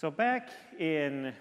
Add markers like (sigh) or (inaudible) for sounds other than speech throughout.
So, back in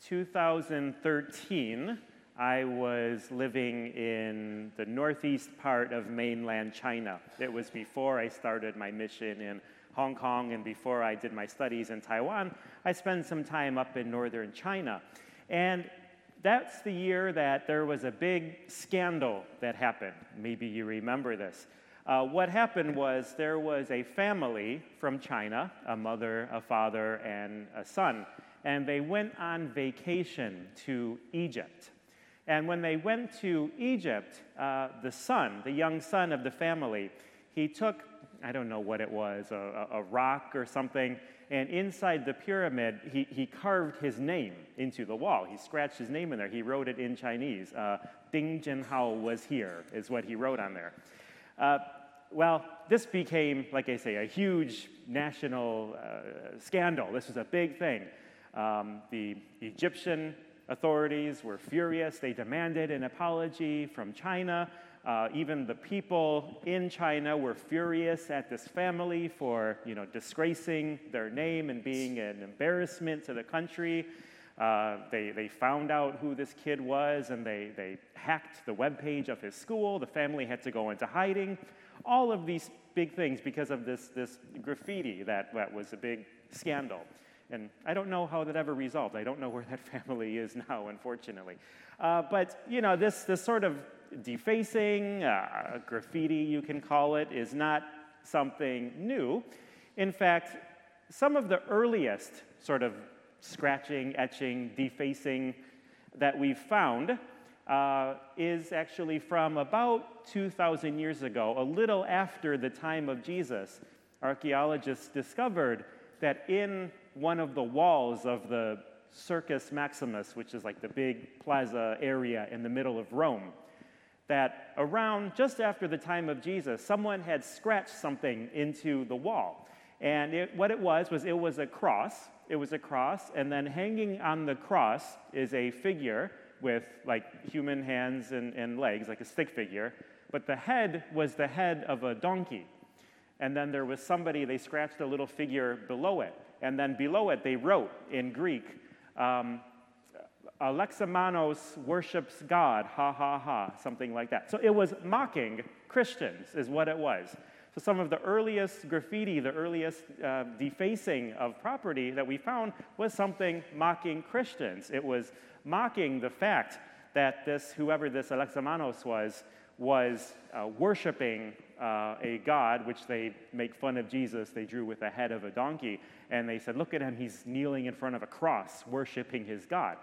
2013, I was living in the northeast part of mainland China. It was before I started my mission in Hong Kong and before I did my studies in Taiwan. I spent some time up in northern China. And that's the year that there was a big scandal that happened. Maybe you remember this. Uh, what happened was there was a family from China, a mother, a father, and a son, and they went on vacation to Egypt. And when they went to Egypt, uh, the son, the young son of the family, he took, I don't know what it was, a, a rock or something, and inside the pyramid, he, he carved his name into the wall. He scratched his name in there. He wrote it in Chinese. Uh, Ding Junhao was here, is what he wrote on there. Uh, well, this became, like I say, a huge national uh, scandal. This was a big thing. Um, the Egyptian authorities were furious. They demanded an apology from China. Uh, even the people in China were furious at this family for, you know, disgracing their name and being an embarrassment to the country. Uh, they, they found out who this kid was and they, they hacked the webpage of his school. The family had to go into hiding all of these big things because of this, this graffiti that, that was a big scandal. And I don't know how that ever resolved. I don't know where that (laughs) family is now, unfortunately. Uh, but, you know, this, this sort of defacing, uh, graffiti, you can call it, is not something new. In fact, some of the earliest sort of scratching, etching, defacing that we've found uh, is actually from about 2,000 years ago, a little after the time of Jesus. Archaeologists discovered that in one of the walls of the Circus Maximus, which is like the big plaza area in the middle of Rome, that around just after the time of Jesus, someone had scratched something into the wall. And it, what it was, was it was a cross. It was a cross, and then hanging on the cross is a figure with like human hands and, and legs, like a stick figure, but the head was the head of a donkey. And then there was somebody, they scratched a little figure below it. And then below it, they wrote in Greek, um, Alexamenos worships God, ha ha ha, something like that. So it was mocking Christians, is what it was. So some of the earliest graffiti, the earliest uh, defacing of property that we found was something mocking Christians. It was mocking the fact that this, whoever this Alexamenos was, was uh, worshiping uh, a god, which they make fun of Jesus. They drew with the head of a donkey, and they said, Look at him, he's kneeling in front of a cross, worshiping his god.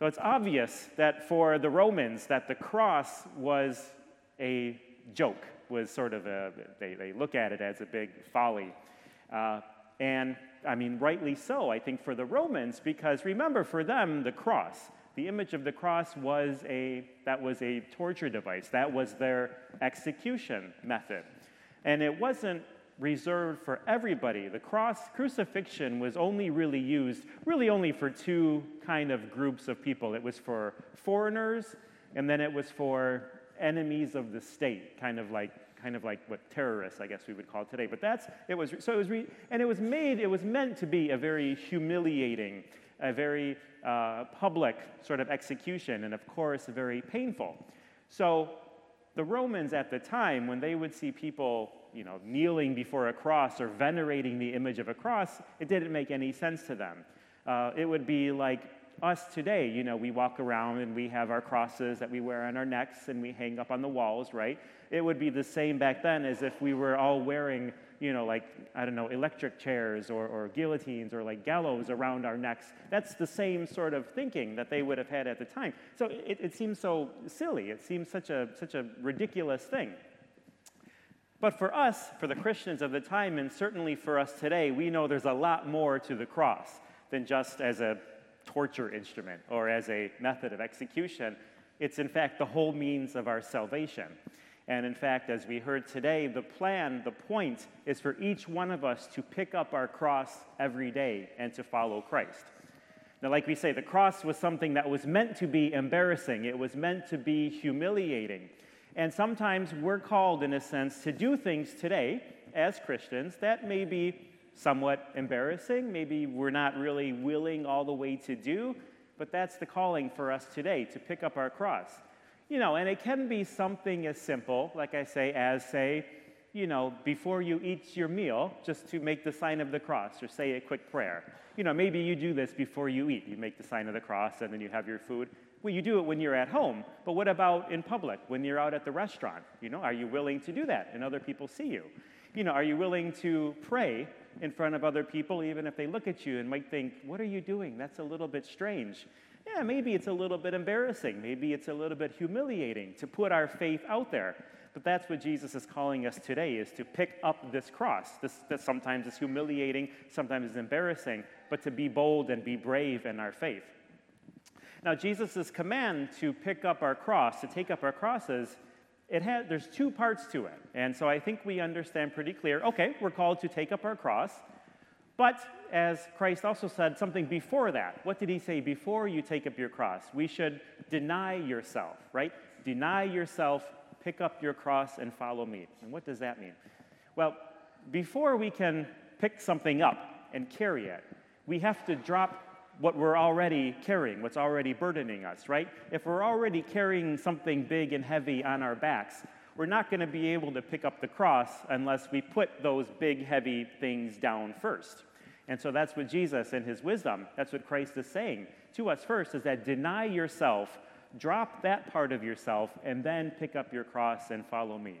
So it's obvious that for the Romans, that the cross was a joke, was sort of a, they, they look at it as a big folly. Uh, and I mean, rightly so, I think, for the Romans, because remember, for them, the cross, the image of the cross was a, that was a torture device. That was their execution method. And it wasn't reserved for everybody. The cross, crucifixion was only really used, really only for two kind of groups of people. It was for foreigners, and then it was for enemies of the state, kind of like kind of like what terrorists, I guess we would call it today. But that's, it was, so it was, re, and it was made, it was meant to be a very humiliating, a very uh, public sort of execution, and of course, very painful. So the Romans at the time, when they would see people, you know, kneeling before a cross or venerating the image of a cross, it didn't make any sense to them. Uh, it would be like us today. You know, we walk around and we have our crosses that we wear on our necks and we hang up on the walls, right? It would be the same back then as if we were all wearing, you know, like, I don't know, electric chairs or, or guillotines or like gallows around our necks. That's the same sort of thinking that they would have had at the time. So it, it seems so silly. It seems such a, such a ridiculous thing. But for us, for the Christians of the time, and certainly for us today, we know there's a lot more to the cross than just as a torture instrument or as a method of execution. It's in fact the whole means of our salvation. And in fact, as we heard today, the plan, the point is for each one of us to pick up our cross every day and to follow Christ. Now, like we say, the cross was something that was meant to be embarrassing, it was meant to be humiliating. And sometimes we're called, in a sense, to do things today as Christians that may be somewhat embarrassing, maybe we're not really willing all the way to do, but that's the calling for us today to pick up our cross. You know, and it can be something as simple, like I say, as say, you know, before you eat your meal, just to make the sign of the cross or say a quick prayer. You know, maybe you do this before you eat. You make the sign of the cross and then you have your food. Well, you do it when you're at home, but what about in public, when you're out at the restaurant? You know, are you willing to do that and other people see you? You know, are you willing to pray in front of other people, even if they look at you and might think, What are you doing? That's a little bit strange. Yeah, maybe it's a little bit embarrassing. Maybe it's a little bit humiliating to put our faith out there. But that's what Jesus is calling us today is to pick up this cross. This, this sometimes is humiliating, sometimes is embarrassing, but to be bold and be brave in our faith. Now, Jesus' command to pick up our cross, to take up our crosses, it has, there's two parts to it. And so I think we understand pretty clear okay, we're called to take up our cross. But as Christ also said something before that, what did he say before you take up your cross? We should deny yourself, right? Deny yourself, pick up your cross, and follow me. And what does that mean? Well, before we can pick something up and carry it, we have to drop what we're already carrying, what's already burdening us, right? If we're already carrying something big and heavy on our backs, we're not going to be able to pick up the cross unless we put those big, heavy things down first. And so that's what Jesus, in his wisdom, that's what Christ is saying to us first is that deny yourself, drop that part of yourself, and then pick up your cross and follow me.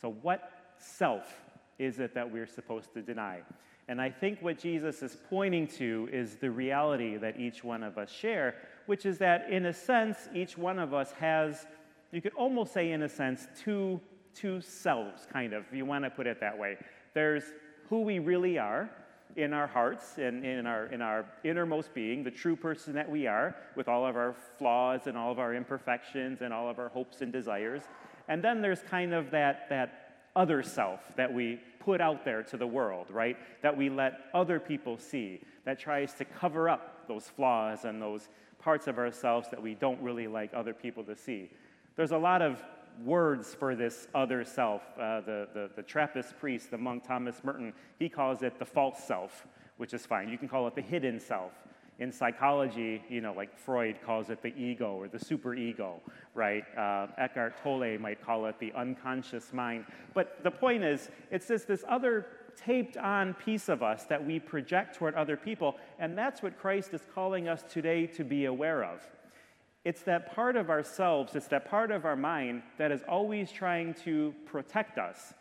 So, what self is it that we're supposed to deny? And I think what Jesus is pointing to is the reality that each one of us share, which is that in a sense, each one of us has, you could almost say, in a sense, two, two selves, kind of, if you want to put it that way. There's who we really are in our hearts and in our, in our innermost being, the true person that we are, with all of our flaws and all of our imperfections and all of our hopes and desires. And then there's kind of that, that other self that we put out there to the world, right? That we let other people see, that tries to cover up those flaws and those parts of ourselves that we don't really like other people to see. There's a lot of words for this other self. Uh, the, the, the Trappist priest, the monk Thomas Merton, he calls it the false self, which is fine. You can call it the hidden self in psychology, you know, like Freud calls it the ego or the superego, right? Uh, Eckhart Tolle might call it the unconscious mind. But the point is, it's just this other taped on piece of us that we project toward other people, and that's what Christ is calling us today to be aware of. It's that part of ourselves, it's that part of our mind that is always trying to protect us,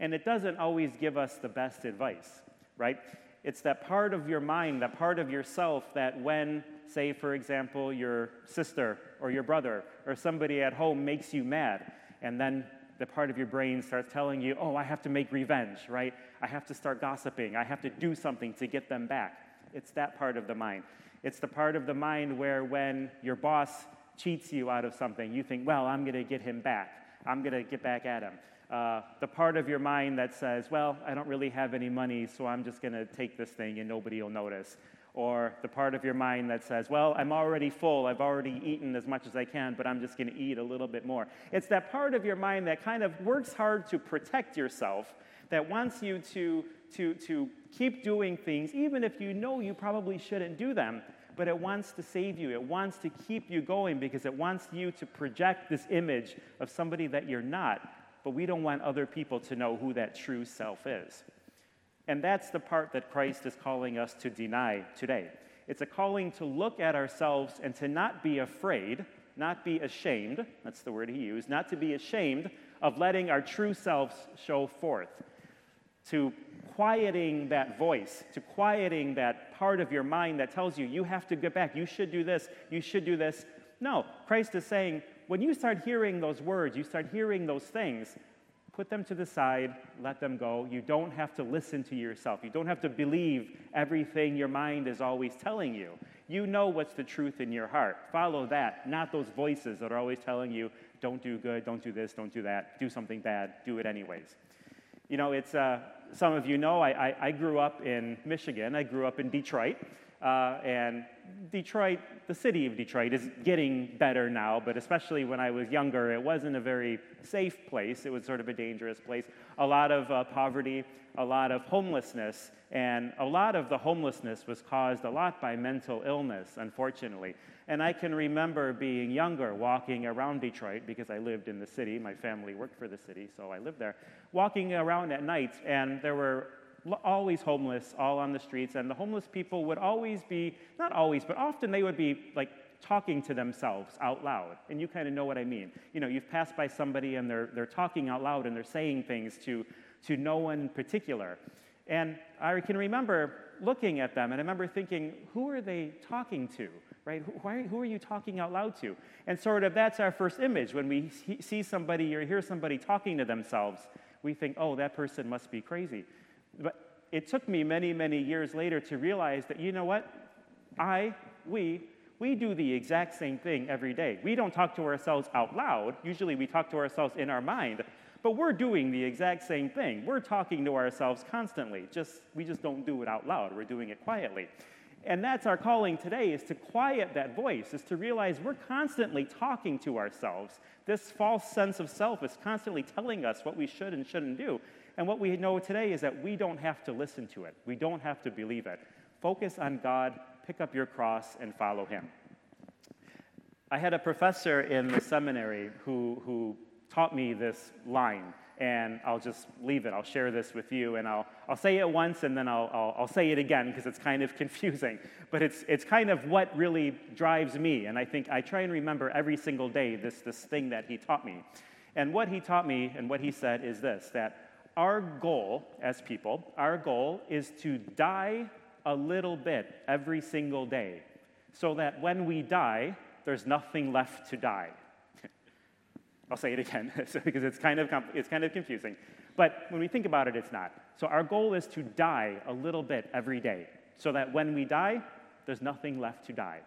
and it doesn't always give us the best advice, right? It's that part of your mind, that part of yourself that when, say, for example, your sister or your brother or somebody at home makes you mad, and then the part of your brain starts telling you, oh, I have to make revenge, right? I have to start gossiping. I have to do something to get them back. It's that part of the mind. It's the part of the mind where when your boss cheats you out of something, you think, well, I'm going to get him back. I'm going to get back at him uh, the part of your mind that says, well, I don't really have any money, so I'm just going to take this thing and nobody will notice. Or the part of your mind that says, well, I'm already full, I've already eaten as much as I can, but I'm just going to eat a little bit more. It's that part of your mind that kind of works hard to protect yourself, that wants you to, to, to keep doing things, even if you know you probably shouldn't do them, but it wants to save you. It wants to keep you going because it wants you to project this image of somebody that you're not but we don't want other people to know who that true self is. And that's the part that Christ is calling us to deny today. It's a calling to look at ourselves and to not be afraid, not be ashamed, that's the word he used, not to be ashamed of letting our true selves show forth, to quieting that voice, to quieting that part of your mind that tells you, you have to get back, you should do this, you should do this. No, Christ is saying, when you start hearing those words, you start hearing those things, put them to the side, let them go. You don't have to listen to yourself. You don't have to believe everything your mind is always telling you. You know what's the truth in your heart. Follow that, not those voices that are always telling you, don't do good, don't do this, don't do that, do something bad, do it anyways. You know, it's, uh, some of you know, I, I, I, grew up in Michigan. I grew up in Detroit. Uh, and Detroit, the city of Detroit, is getting better now, but especially when I was younger, it wasn't a very safe place. It was sort of a dangerous place. A lot of uh, poverty, a lot of homelessness, and a lot of the homelessness was caused a lot by mental illness, unfortunately. And I can remember being younger, walking around Detroit because I lived in the city. My family worked for the city, so I lived there. Walking around at night, and there were always homeless, all on the streets, and the homeless people would always be, not always, but often they would be like talking to themselves out loud. And you kind of know what I mean. You know, you've passed by somebody and they're, they're talking out loud and they're saying things to, to no one in particular. And I can remember looking at them and I remember thinking, who are they talking to? Right? Who, who are you talking out loud to? And sort of that's our first image. When we see somebody or hear somebody talking to themselves, we think, oh, that person must be crazy. But it took me many, many years later to realize that, you know what? I, we, we do the exact same thing every day. We don't talk to ourselves out loud. Usually we talk to ourselves in our mind, but we're doing the exact same thing. We're talking to ourselves constantly. Just we just don't do it out loud. We're doing it quietly. And that's our calling today is to quiet that voice, is to realize we're constantly talking to ourselves. This false sense of self is constantly telling us what we should and shouldn't do. And what we know today is that we don't have to listen to it, we don't have to believe it. Focus on God, pick up your cross, and follow Him. I had a professor in the seminary who, who taught me this line, and I'll just leave it. I'll share this with you, and I'll, I'll say it once and then I'll, I'll, I'll say it again because it's kind of (laughs) confusing. But it's, it's kind of what really drives me, and I think I try and remember every single day this, this thing that he taught me. And what he taught me and what he said is this that our goal as people, our goal is to die a little bit every single day so that when we die, there's nothing left to die. (laughs) I'll say it again (laughs) because it's kind, of it's kind of confusing. But when we think about it, it's not. So our goal is to die a little bit every day so that when we die, there's nothing left to die.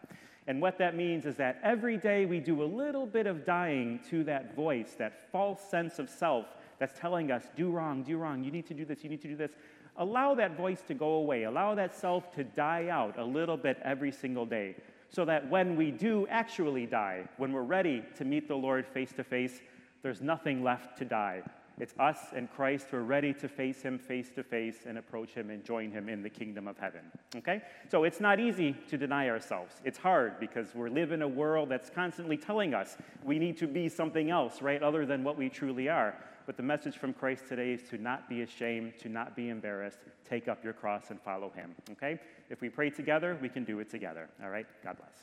And what that means is that every day we do a little bit of dying to that voice, that false sense of self that's telling us, do wrong, do wrong, you need to do this, you need to do this. Allow that voice to go away. Allow that self to die out a little bit every single day so that when we do actually die, when we're ready to meet the Lord face to face, there's nothing left to die. It's us and Christ who are ready to face him face to face and approach him and join him in the kingdom of heaven. Okay? So it's not easy to deny ourselves. It's hard because we live in a world that's constantly telling us we need to be something else, right, other than what we truly are. But the message from Christ today is to not be ashamed, to not be embarrassed. Take up your cross and follow him. Okay? If we pray together, we can do it together. All right? God bless.